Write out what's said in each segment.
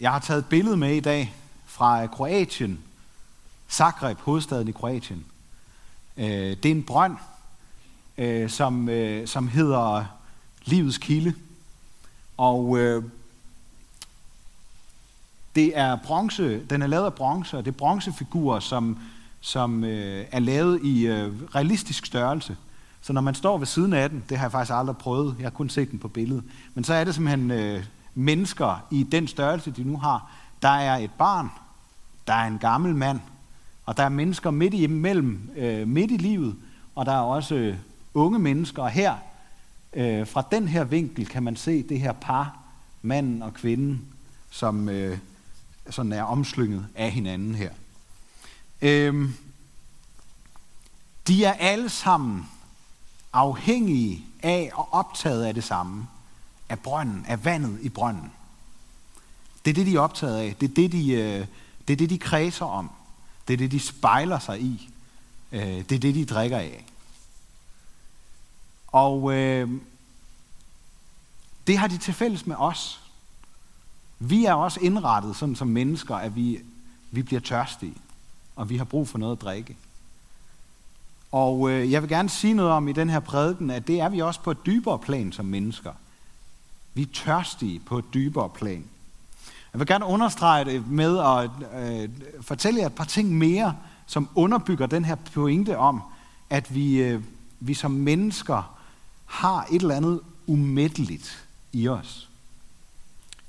Jeg har taget et billede med i dag fra øh, Kroatien, Zagreb, hovedstaden i Kroatien. Øh, det er en brønd, øh, som, som hedder Livets Kilde. Og det er bronze, den er lavet af bronze, og det er bronzefigurer, som, som er lavet i realistisk størrelse. Så når man står ved siden af den, det har jeg faktisk aldrig prøvet, jeg har kun set den på billedet, men så er det simpelthen øh, mennesker i den størrelse, de nu har. Der er et barn, der er en gammel mand, og der er mennesker midt imellem, øh, midt i livet, og der er også øh, unge mennesker. Og her, øh, fra den her vinkel, kan man se det her par, manden og kvinden, som øh, sådan er omslynget af hinanden her. Øh, de er alle sammen afhængige af og optaget af det samme. Af brønden, af vandet i brønden. Det er det, de er optaget af. Det er det, de, øh, det er det, de kredser om. Det er det, de spejler sig i. Øh, det er det, de drikker af. Og øh, det har de til fælles med os. Vi er også indrettet sådan som mennesker, at vi, vi bliver tørstige, og vi har brug for noget at drikke. Og øh, jeg vil gerne sige noget om i den her prædiken, at det er vi også på et dybere plan som mennesker. Vi er tørstige på et dybere plan. Jeg vil gerne understrege det med at øh, fortælle jer et par ting mere, som underbygger den her pointe om, at vi, øh, vi som mennesker har et eller andet umætteligt i os.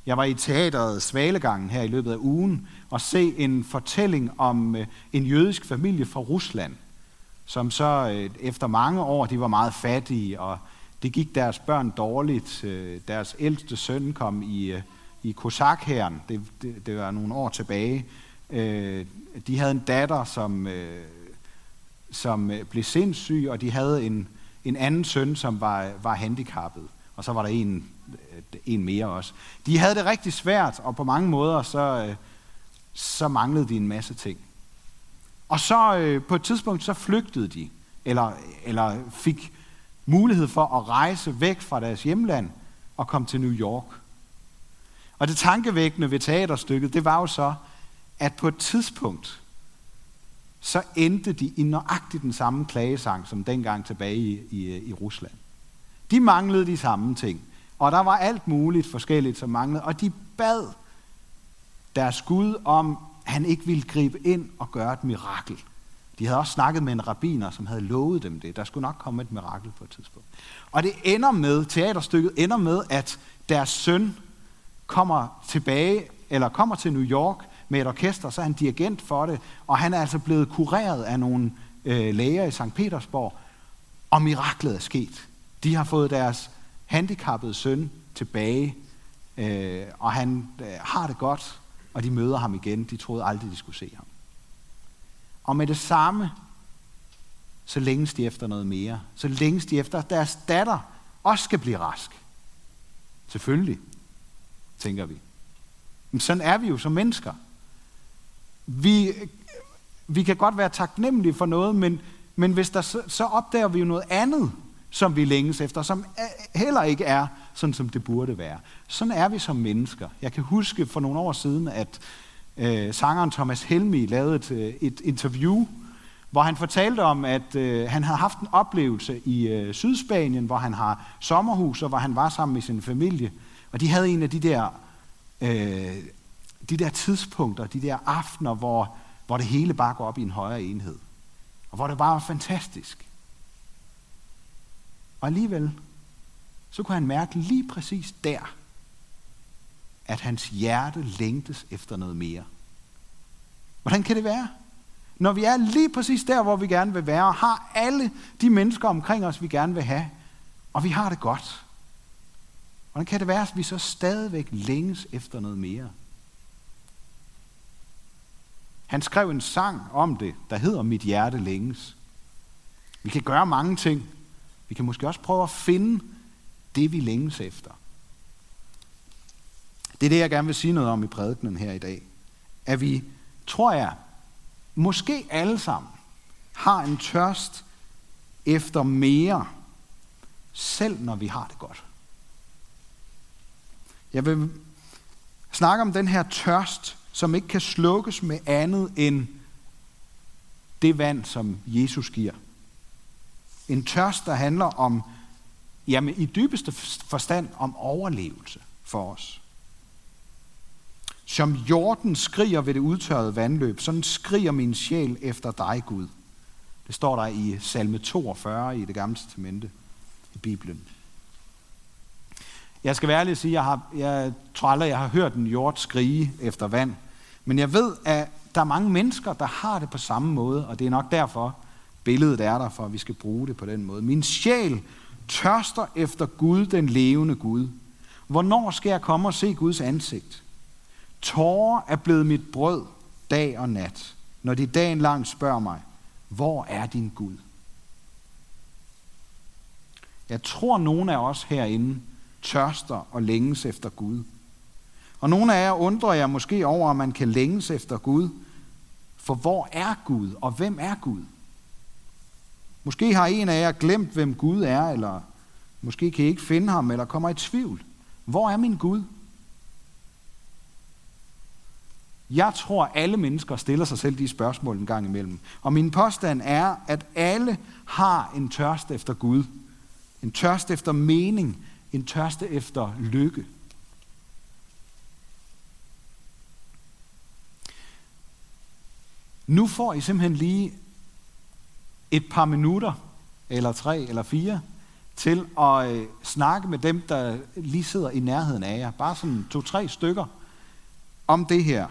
Jeg var i teateret Svalegangen her i løbet af ugen og se en fortælling om øh, en jødisk familie fra Rusland, som så øh, efter mange år, de var meget fattige, og det gik deres børn dårligt. Øh, deres ældste søn kom i, øh, i Kosakhæren, det, det, det var nogle år tilbage. Øh, de havde en datter, som, som blev sindssyg, og de havde en, en anden søn, som var, var handicappet. Og så var der en, en mere også. De havde det rigtig svært, og på mange måder så, så manglede de en masse ting. Og så øh, på et tidspunkt, så flygtede de, eller, eller fik mulighed for at rejse væk fra deres hjemland og komme til New York. Og det tankevækkende ved teaterstykket, det var jo så, at på et tidspunkt, så endte de i nøjagtigt den samme klagesang, som dengang tilbage i, i, i Rusland. De manglede de samme ting. Og der var alt muligt forskelligt, som manglede. Og de bad deres Gud om, han ikke ville gribe ind og gøre et mirakel. De havde også snakket med en rabbiner, som havde lovet dem det. Der skulle nok komme et mirakel på et tidspunkt. Og det ender med, teaterstykket ender med, at deres søn kommer tilbage, eller kommer til New York med et orkester, så er han dirigent for det, og han er altså blevet kureret af nogle øh, læger i St. Petersborg, og miraklet er sket. De har fået deres handicappede søn tilbage, øh, og han øh, har det godt, og de møder ham igen. De troede aldrig, de skulle se ham. Og med det samme, så længes de efter noget mere. Så længes de efter, at deres datter også skal blive rask. Selvfølgelig, tænker vi. Men sådan er vi jo som mennesker. Vi, vi kan godt være taknemmelige for noget, men, men hvis der, så, så opdager vi jo noget andet, som vi længes efter, som heller ikke er sådan, som det burde være. Sådan er vi som mennesker. Jeg kan huske for nogle år siden, at øh, sangeren Thomas Helmi lavede et, øh, et interview, hvor han fortalte om, at øh, han havde haft en oplevelse i øh, Sydspanien, hvor han har sommerhus, og hvor han var sammen med sin familie. Og de havde en af de der, øh, de der tidspunkter, de der aftener, hvor, hvor det hele bare går op i en højere enhed. Og hvor det bare var fantastisk. Og alligevel, så kunne han mærke lige præcis der, at hans hjerte længtes efter noget mere. Hvordan kan det være? Når vi er lige præcis der, hvor vi gerne vil være, og har alle de mennesker omkring os, vi gerne vil have, og vi har det godt. Hvordan kan det være, at vi så stadigvæk længes efter noget mere? Han skrev en sang om det, der hedder Mit hjerte længes. Vi kan gøre mange ting. Vi kan måske også prøve at finde det, vi længes efter. Det er det, jeg gerne vil sige noget om i prædikenen her i dag. At vi, tror jeg, måske alle sammen har en tørst efter mere, selv når vi har det godt. Jeg vil snakke om den her tørst, som ikke kan slukkes med andet end det vand, som Jesus giver. En tørst, der handler om, jamen i dybeste forstand, om overlevelse for os. Som jorden skriger ved det udtørrede vandløb, sådan skriger min sjæl efter dig, Gud. Det står der i salme 42 i det gamle testamente i Bibelen. Jeg skal være ærlig at sige, jeg, har, jeg tror aldrig, jeg har hørt en jord skrige efter vand. Men jeg ved, at der er mange mennesker, der har det på samme måde, og det er nok derfor, billedet er der, for at vi skal bruge det på den måde. Min sjæl tørster efter Gud, den levende Gud. Hvornår skal jeg komme og se Guds ansigt? Tårer er blevet mit brød dag og nat, når de dagen lang spørger mig, hvor er din Gud? Jeg tror, nogen af os herinde tørster og længes efter Gud. Og nogle af jer undrer jer måske over, om man kan længes efter Gud. For hvor er Gud, og hvem er Gud? Måske har en af jer glemt, hvem Gud er, eller måske kan I ikke finde ham, eller kommer i tvivl. Hvor er min Gud? Jeg tror, alle mennesker stiller sig selv de spørgsmål en gang imellem. Og min påstand er, at alle har en tørst efter Gud. En tørst efter mening. En tørst efter lykke. Nu får I simpelthen lige et par minutter, eller tre eller fire, til at øh, snakke med dem, der lige sidder i nærheden af jer. Bare sådan to-tre stykker om det her.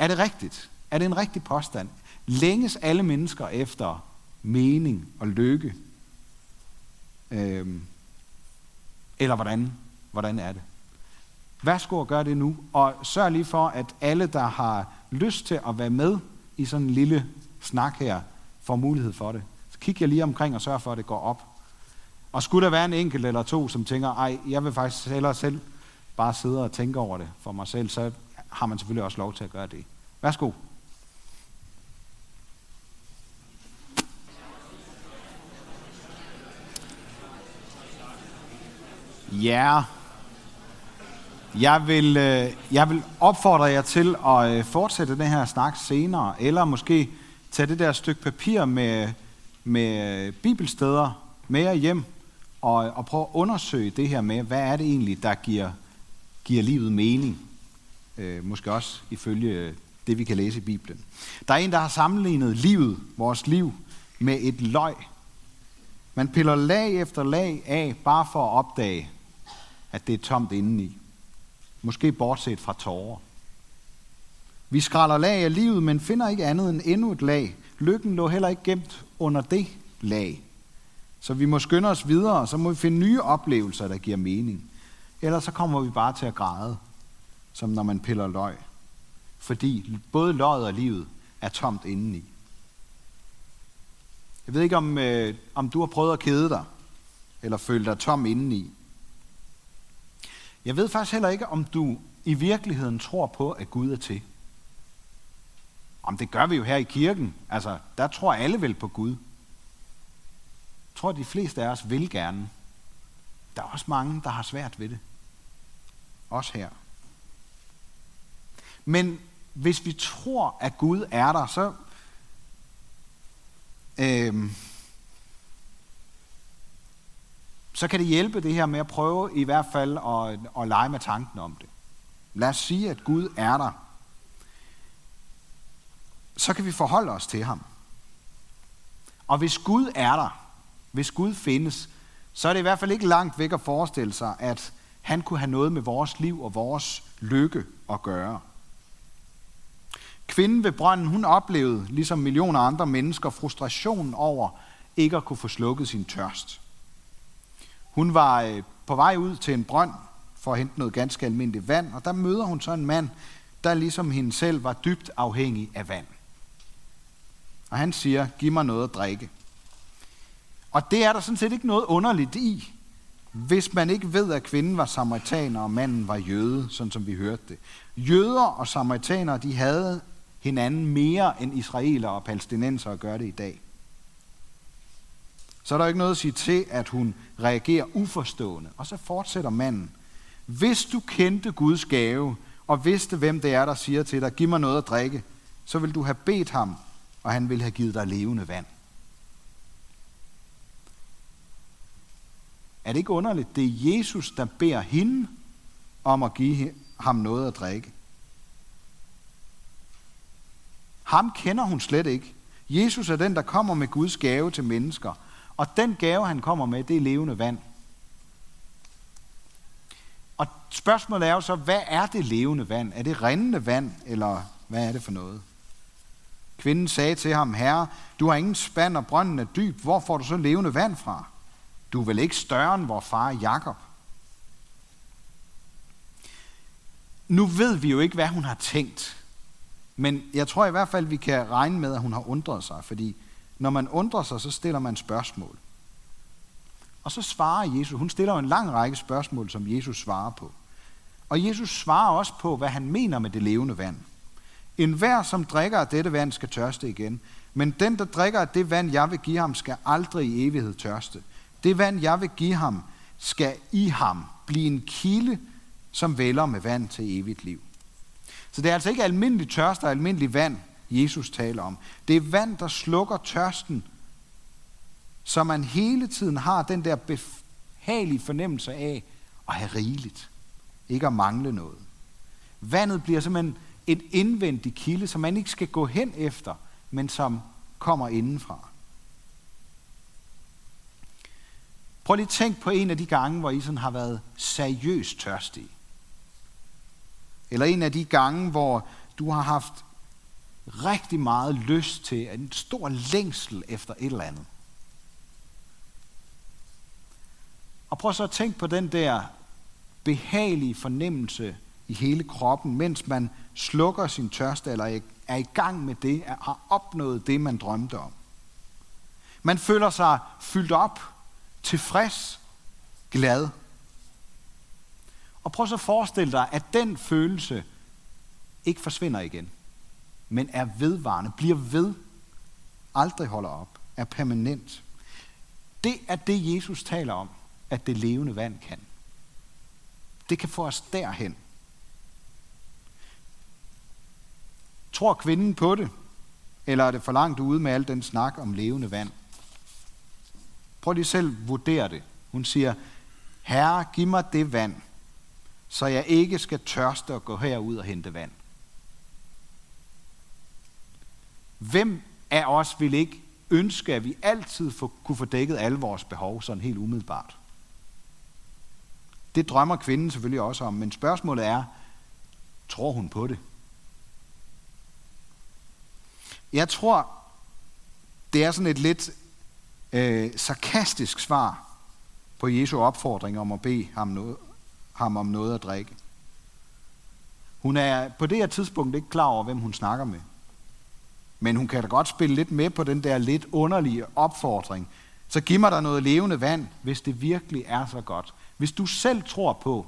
Er det rigtigt? Er det en rigtig påstand? Længes alle mennesker efter mening og lykke? Øhm, eller hvordan, hvordan er det? Værsgo at gøre det nu, og sørg lige for, at alle, der har lyst til at være med i sådan en lille snak her, får mulighed for det. Så kig jeg lige omkring og sørg for, at det går op. Og skulle der være en enkelt eller to, som tænker, ej, jeg vil faktisk hellere selv bare sidde og tænke over det for mig selv, så har man selvfølgelig også lov til at gøre det. Værsgo. Ja, jeg vil, øh, jeg vil opfordre jer til at øh, fortsætte den her snak senere, eller måske tage det der stykke papir med, med øh, bibelsteder med jer hjem, og, og prøve at undersøge det her med, hvad er det egentlig, der giver, giver livet mening. Øh, måske også ifølge øh, det, vi kan læse i Bibelen. Der er en, der har sammenlignet livet, vores liv, med et løg. Man piller lag efter lag af, bare for at opdage, at det er tomt indeni. Måske bortset fra tårer. Vi skralder lag af livet, men finder ikke andet end endnu et lag. Lykken lå heller ikke gemt under det lag. Så vi må skynde os videre, og så må vi finde nye oplevelser, der giver mening. Ellers så kommer vi bare til at græde, som når man piller løg. Fordi både løget og livet er tomt indeni. Jeg ved ikke, om, øh, om du har prøvet at kede dig, eller føle dig tom indeni. Jeg ved faktisk heller ikke, om du i virkeligheden tror på, at Gud er til. Om det gør vi jo her i kirken. Altså, der tror alle vel på Gud. Jeg tror, de fleste af os vil gerne. Der er også mange, der har svært ved det. Også her. Men hvis vi tror, at Gud er der, så, øh, så kan det hjælpe det her med at prøve i hvert fald at, at lege med tanken om det. Lad os sige, at Gud er der. Så kan vi forholde os til ham. Og hvis Gud er der, hvis Gud findes, så er det i hvert fald ikke langt væk at forestille sig, at han kunne have noget med vores liv og vores lykke at gøre. Kvinden ved brønden, hun oplevede, ligesom millioner andre mennesker, frustrationen over ikke at kunne få slukket sin tørst. Hun var øh, på vej ud til en brønd for at hente noget ganske almindeligt vand, og der møder hun så en mand, der ligesom hende selv var dybt afhængig af vand. Og han siger, giv mig noget at drikke. Og det er der sådan set ikke noget underligt i, hvis man ikke ved, at kvinden var samaritaner og manden var jøde, sådan som vi hørte det. Jøder og samaritanere, de havde hinanden mere end israeler og palæstinenser gør det i dag. Så er der ikke noget at sige til, at hun reagerer uforstående. Og så fortsætter manden. Hvis du kendte Guds gave og vidste, hvem det er, der siger til dig, giv mig noget at drikke, så vil du have bedt ham, og han vil have givet dig levende vand. Er det ikke underligt? Det er Jesus, der beder hende om at give ham noget at drikke. Ham kender hun slet ikke. Jesus er den, der kommer med Guds gave til mennesker. Og den gave, han kommer med, det er levende vand. Og spørgsmålet er jo så, hvad er det levende vand? Er det rindende vand, eller hvad er det for noget? Kvinden sagde til ham, herre, du har ingen spand, og brønden er dyb. Hvor får du så levende vand fra? Du er vel ikke større end vor far Jakob? Nu ved vi jo ikke, hvad hun har tænkt. Men jeg tror i hvert fald, vi kan regne med, at hun har undret sig. Fordi når man undrer sig, så stiller man spørgsmål. Og så svarer Jesus. Hun stiller jo en lang række spørgsmål, som Jesus svarer på. Og Jesus svarer også på, hvad han mener med det levende vand. En hver, som drikker af dette vand, skal tørste igen. Men den, der drikker af det vand, jeg vil give ham, skal aldrig i evighed tørste. Det vand, jeg vil give ham, skal i ham blive en kilde, som vælger med vand til evigt liv. Så det er altså ikke almindelig tørst og almindelig vand, Jesus taler om. Det er vand, der slukker tørsten, så man hele tiden har den der behagelige fornemmelse af at have rigeligt. Ikke at mangle noget. Vandet bliver simpelthen et indvendigt kilde, som man ikke skal gå hen efter, men som kommer indenfra. Prøv lige at tænk på en af de gange, hvor I sådan har været seriøst tørstige. Eller en af de gange, hvor du har haft rigtig meget lyst til en stor længsel efter et eller andet. Og prøv så at tænke på den der behagelige fornemmelse i hele kroppen, mens man slukker sin tørst eller er i gang med det, har opnået det, man drømte om. Man føler sig fyldt op, tilfreds, glad. Og prøv så at forestille dig, at den følelse ikke forsvinder igen, men er vedvarende, bliver ved, aldrig holder op, er permanent. Det er det, Jesus taler om, at det levende vand kan. Det kan få os derhen. Tror kvinden på det? Eller er det for langt ude med al den snak om levende vand? Prøv lige selv at vurdere det. Hun siger, Herre, giv mig det vand, så jeg ikke skal tørste og gå herud og hente vand. Hvem af os vil ikke ønske, at vi altid få, kunne få dækket alle vores behov sådan helt umiddelbart? Det drømmer kvinden selvfølgelig også om, men spørgsmålet er, tror hun på det? Jeg tror, det er sådan et lidt øh, sarkastisk svar på Jesu opfordring om at bede ham, noget, ham om noget at drikke. Hun er på det her tidspunkt ikke klar over, hvem hun snakker med. Men hun kan da godt spille lidt med på den der lidt underlige opfordring. Så giv mig der noget levende vand, hvis det virkelig er så godt. Hvis du selv tror på,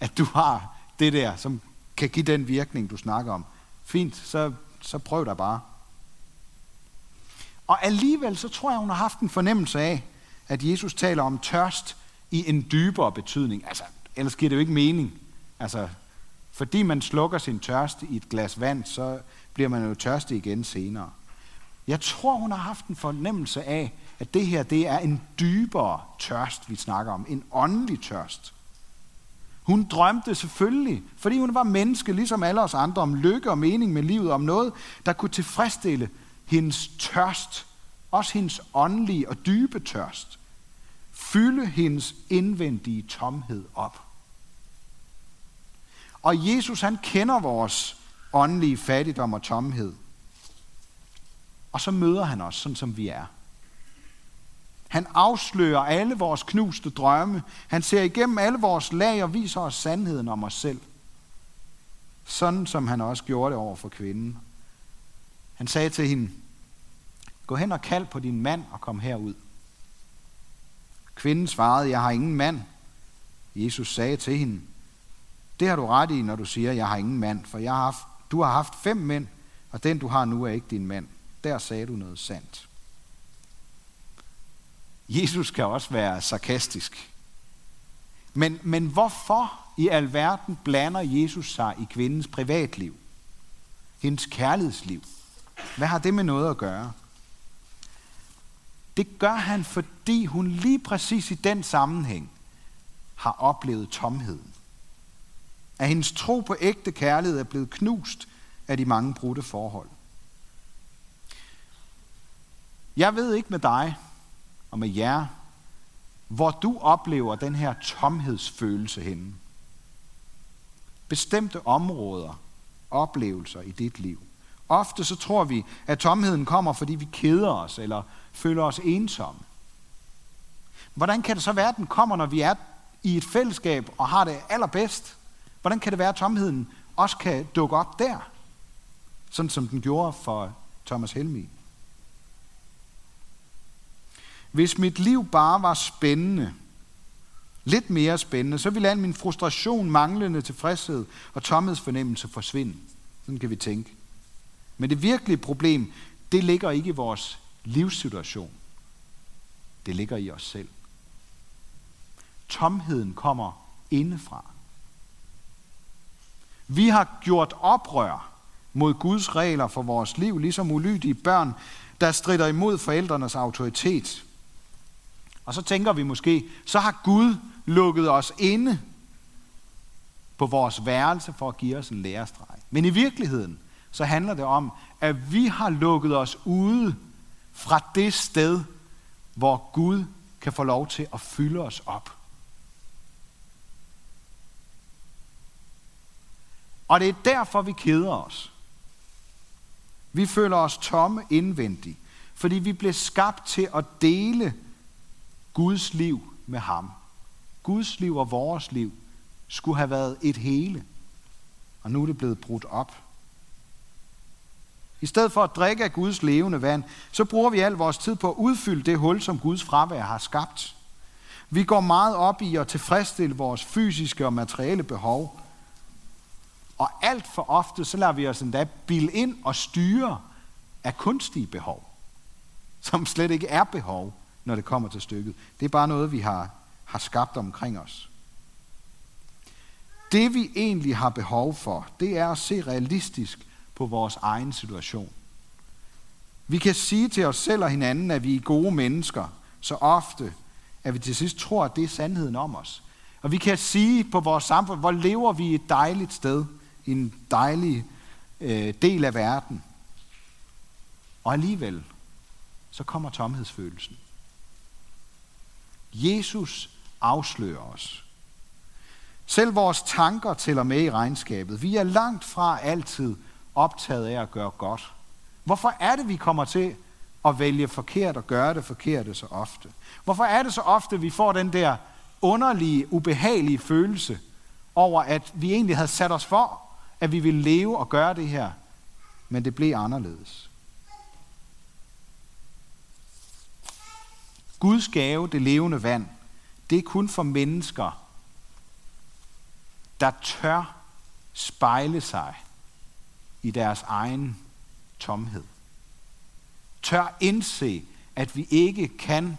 at du har det der, som kan give den virkning, du snakker om. Fint, så, så prøv da bare. Og alligevel så tror jeg, hun har haft en fornemmelse af, at Jesus taler om tørst i en dybere betydning. Altså, ellers giver det jo ikke mening. Altså, fordi man slukker sin tørst i et glas vand, så bliver man jo tørstig igen senere. Jeg tror, hun har haft en fornemmelse af, at det her det er en dybere tørst, vi snakker om. En åndelig tørst. Hun drømte selvfølgelig, fordi hun var menneske, ligesom alle os andre, om lykke og mening med livet, om noget, der kunne tilfredsstille hendes tørst, også hendes åndelige og dybe tørst, fylde hendes indvendige tomhed op. Og Jesus han kender vores åndelige fattigdom og tomhed. Og så møder han os, sådan som vi er. Han afslører alle vores knuste drømme. Han ser igennem alle vores lag og viser os sandheden om os selv. Sådan som han også gjorde det over for kvinden. Han sagde til hende, gå hen og kald på din mand og kom herud. Kvinden svarede, jeg har ingen mand. Jesus sagde til hende, det har du ret i, når du siger, jeg har ingen mand, for jeg har haft, du har haft fem mænd, og den du har nu er ikke din mand. Der sagde du noget sandt. Jesus kan også være sarkastisk. Men, men hvorfor i alverden blander Jesus sig i kvindens privatliv? Hendes kærlighedsliv? Hvad har det med noget at gøre? Det gør han, fordi hun lige præcis i den sammenhæng har oplevet tomheden. At hendes tro på ægte kærlighed er blevet knust af de mange brudte forhold. Jeg ved ikke med dig og med jer, hvor du oplever den her tomhedsfølelse henne. Bestemte områder, oplevelser i dit liv. Ofte så tror vi, at tomheden kommer, fordi vi keder os eller føler os ensomme. Hvordan kan det så være, at den kommer, når vi er i et fællesskab og har det allerbedst? Hvordan kan det være, at tomheden også kan dukke op der? Sådan som den gjorde for Thomas Helmi. Hvis mit liv bare var spændende, lidt mere spændende, så ville al min frustration, manglende tilfredshed og tomhedsfornemmelse forsvinde. Sådan kan vi tænke. Men det virkelige problem, det ligger ikke i vores livssituation. Det ligger i os selv. Tomheden kommer indefra. Vi har gjort oprør mod Guds regler for vores liv, ligesom ulydige børn, der strider imod forældrenes autoritet. Og så tænker vi måske, så har Gud lukket os inde på vores værelse for at give os en lærestreg. Men i virkeligheden, så handler det om, at vi har lukket os ude fra det sted, hvor Gud kan få lov til at fylde os op. Og det er derfor, vi keder os. Vi føler os tomme indvendigt, fordi vi blev skabt til at dele Guds liv med ham. Guds liv og vores liv skulle have været et hele, og nu er det blevet brudt op. I stedet for at drikke af Guds levende vand, så bruger vi al vores tid på at udfylde det hul, som Guds fravær har skabt. Vi går meget op i at tilfredsstille vores fysiske og materielle behov. Og alt for ofte, så lader vi os endda bilde ind og styre af kunstige behov, som slet ikke er behov, når det kommer til stykket. Det er bare noget, vi har, har skabt omkring os. Det vi egentlig har behov for, det er at se realistisk på vores egen situation. Vi kan sige til os selv og hinanden, at vi er gode mennesker, så ofte, at vi til sidst tror, at det er sandheden om os. Og vi kan sige på vores samfund, hvor lever vi et dejligt sted, i en dejlig øh, del af verden. Og alligevel, så kommer tomhedsfølelsen. Jesus afslører os. Selv vores tanker tæller med i regnskabet. Vi er langt fra altid optaget af at gøre godt. Hvorfor er det, vi kommer til at vælge forkert og gøre det forkerte så ofte? Hvorfor er det så ofte, vi får den der underlige, ubehagelige følelse over, at vi egentlig havde sat os for, at vi ville leve og gøre det her, men det blev anderledes. Guds gave, det levende vand, det er kun for mennesker, der tør spejle sig i deres egen tomhed. Tør indse, at vi ikke kan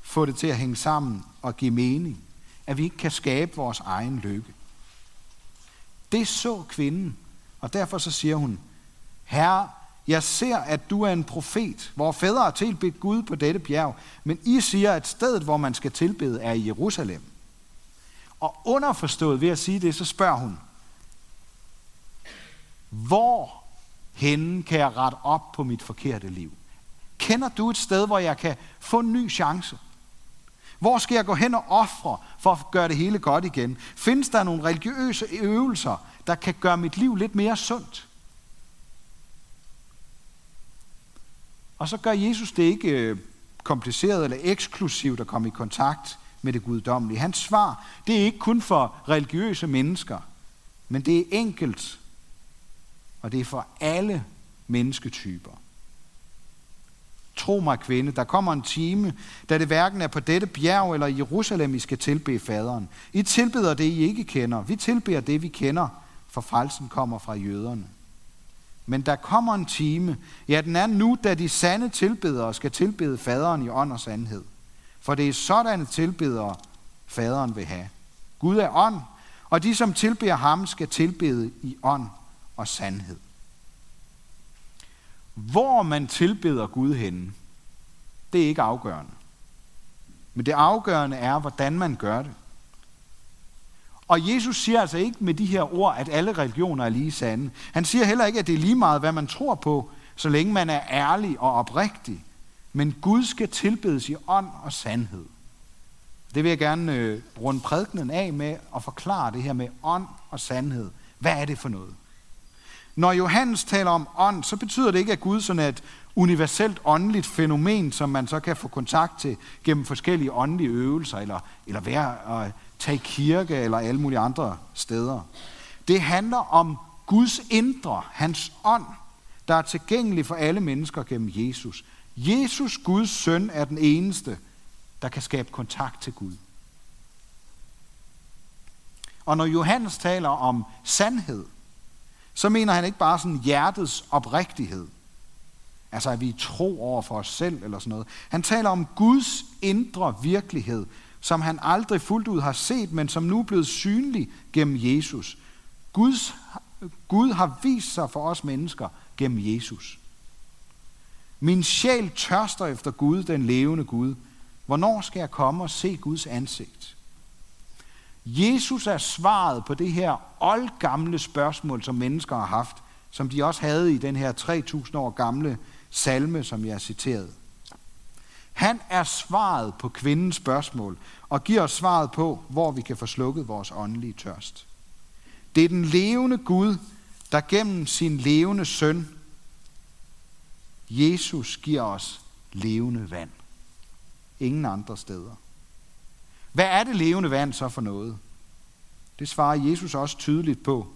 få det til at hænge sammen og give mening. At vi ikke kan skabe vores egen lykke. Det så kvinden, og derfor så siger hun, Herre, jeg ser, at du er en profet, hvor fædre har tilbedt Gud på dette bjerg, men I siger, at stedet, hvor man skal tilbede, er i Jerusalem. Og underforstået ved at sige det, så spørger hun, hvor henne kan jeg rette op på mit forkerte liv? Kender du et sted, hvor jeg kan få en ny chance? Hvor skal jeg gå hen og ofre for at gøre det hele godt igen? Findes der nogle religiøse øvelser, der kan gøre mit liv lidt mere sundt? Og så gør Jesus det ikke øh, kompliceret eller eksklusivt at komme i kontakt med det guddommelige. Hans svar, det er ikke kun for religiøse mennesker, men det er enkelt, og det er for alle mennesketyper. Tro mig, kvinde, der kommer en time, da det hverken er på dette bjerg eller i Jerusalem, I skal tilbe faderen. I tilbeder det, I ikke kender. Vi tilbeder det, vi kender, for frelsen kommer fra jøderne. Men der kommer en time, ja den er nu, da de sande tilbedere skal tilbede faderen i ånd og sandhed. For det er sådanne tilbedere, faderen vil have. Gud er ånd, Og de, som tilbeder ham, skal tilbede i ånd og sandhed. Hvor man tilbeder Gud henne, det er ikke afgørende. Men det afgørende er, hvordan man gør det. Og Jesus siger altså ikke med de her ord, at alle religioner er lige sande. Han siger heller ikke, at det er lige meget, hvad man tror på, så længe man er ærlig og oprigtig. Men Gud skal tilbedes i ånd og sandhed. Det vil jeg gerne øh, runde prædikenen af med at forklare det her med ånd og sandhed. Hvad er det for noget? Når Johannes taler om ånd, så betyder det ikke, at Gud sådan er et universelt åndeligt fænomen, som man så kan få kontakt til gennem forskellige åndelige øvelser, eller, eller være at tage i kirke, eller alle mulige andre steder. Det handler om Guds indre, hans ånd, der er tilgængelig for alle mennesker gennem Jesus. Jesus, Guds søn, er den eneste, der kan skabe kontakt til Gud. Og når Johannes taler om sandhed, så mener han ikke bare sådan hjertets oprigtighed. Altså at vi tro over for os selv eller sådan noget. Han taler om Guds indre virkelighed, som han aldrig fuldt ud har set, men som nu er blevet synlig gennem Jesus. Guds, Gud har vist sig for os mennesker gennem Jesus. Min sjæl tørster efter Gud, den levende Gud. Hvornår skal jeg komme og se Guds ansigt? Jesus er svaret på det her oldgamle spørgsmål, som mennesker har haft, som de også havde i den her 3000 år gamle salme, som jeg citerede. Han er svaret på kvindens spørgsmål og giver os svaret på, hvor vi kan få slukket vores åndelige tørst. Det er den levende Gud, der gennem sin levende søn, Jesus, giver os levende vand. Ingen andre steder. Hvad er det levende vand så for noget? Det svarer Jesus også tydeligt på,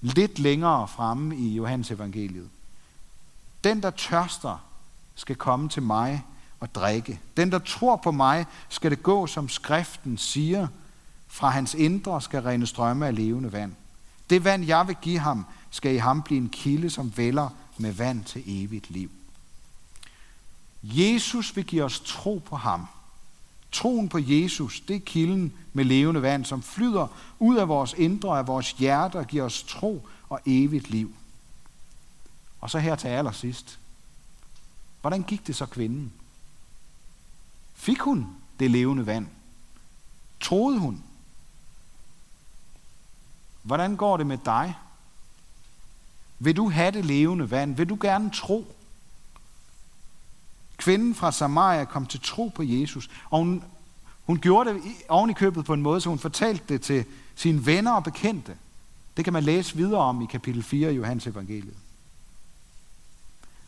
lidt længere fremme i Johannes evangeliet. Den, der tørster, skal komme til mig og drikke. Den, der tror på mig, skal det gå, som skriften siger. Fra hans indre skal rene strømme af levende vand. Det vand, jeg vil give ham, skal i ham blive en kilde, som vælger med vand til evigt liv. Jesus vil give os tro på ham. Troen på Jesus, det er kilden med levende vand, som flyder ud af vores indre, af vores hjerte og giver os tro og evigt liv. Og så her til allersidst. Hvordan gik det så kvinden? Fik hun det levende vand? Troede hun? Hvordan går det med dig? Vil du have det levende vand? Vil du gerne tro? Kvinden fra Samaria kom til tro på Jesus, og hun, hun gjorde det oven i købet på en måde, så hun fortalte det til sine venner og bekendte. Det kan man læse videre om i kapitel 4 i Johannes evangeliet.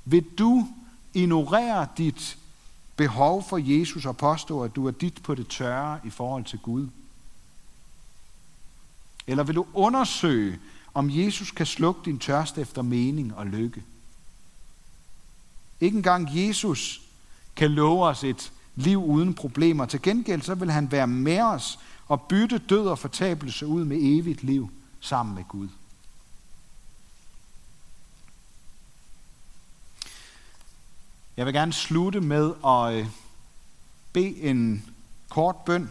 Vil du ignorere dit behov for Jesus og påstå, at du er dit på det tørre i forhold til Gud? Eller vil du undersøge, om Jesus kan slukke din tørst efter mening og lykke? Ikke engang Jesus kan love os et liv uden problemer. Til gengæld så vil han være med os og bytte død og fortabelse ud med evigt liv sammen med Gud. Jeg vil gerne slutte med at øh, bede en kort bøn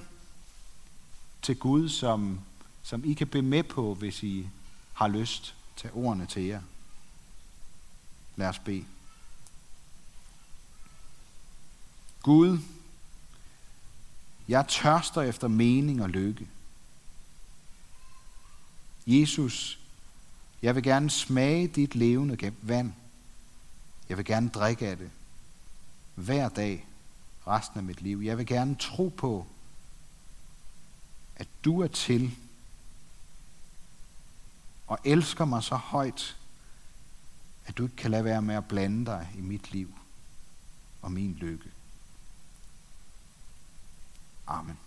til Gud, som, som I kan bede med på, hvis I har lyst til ordene til jer. Lad os bede. Gud, jeg tørster efter mening og lykke. Jesus, jeg vil gerne smage dit levende vand. Jeg vil gerne drikke af det hver dag resten af mit liv. Jeg vil gerne tro på, at du er til og elsker mig så højt, at du ikke kan lade være med at blande dig i mit liv og min lykke. Amen.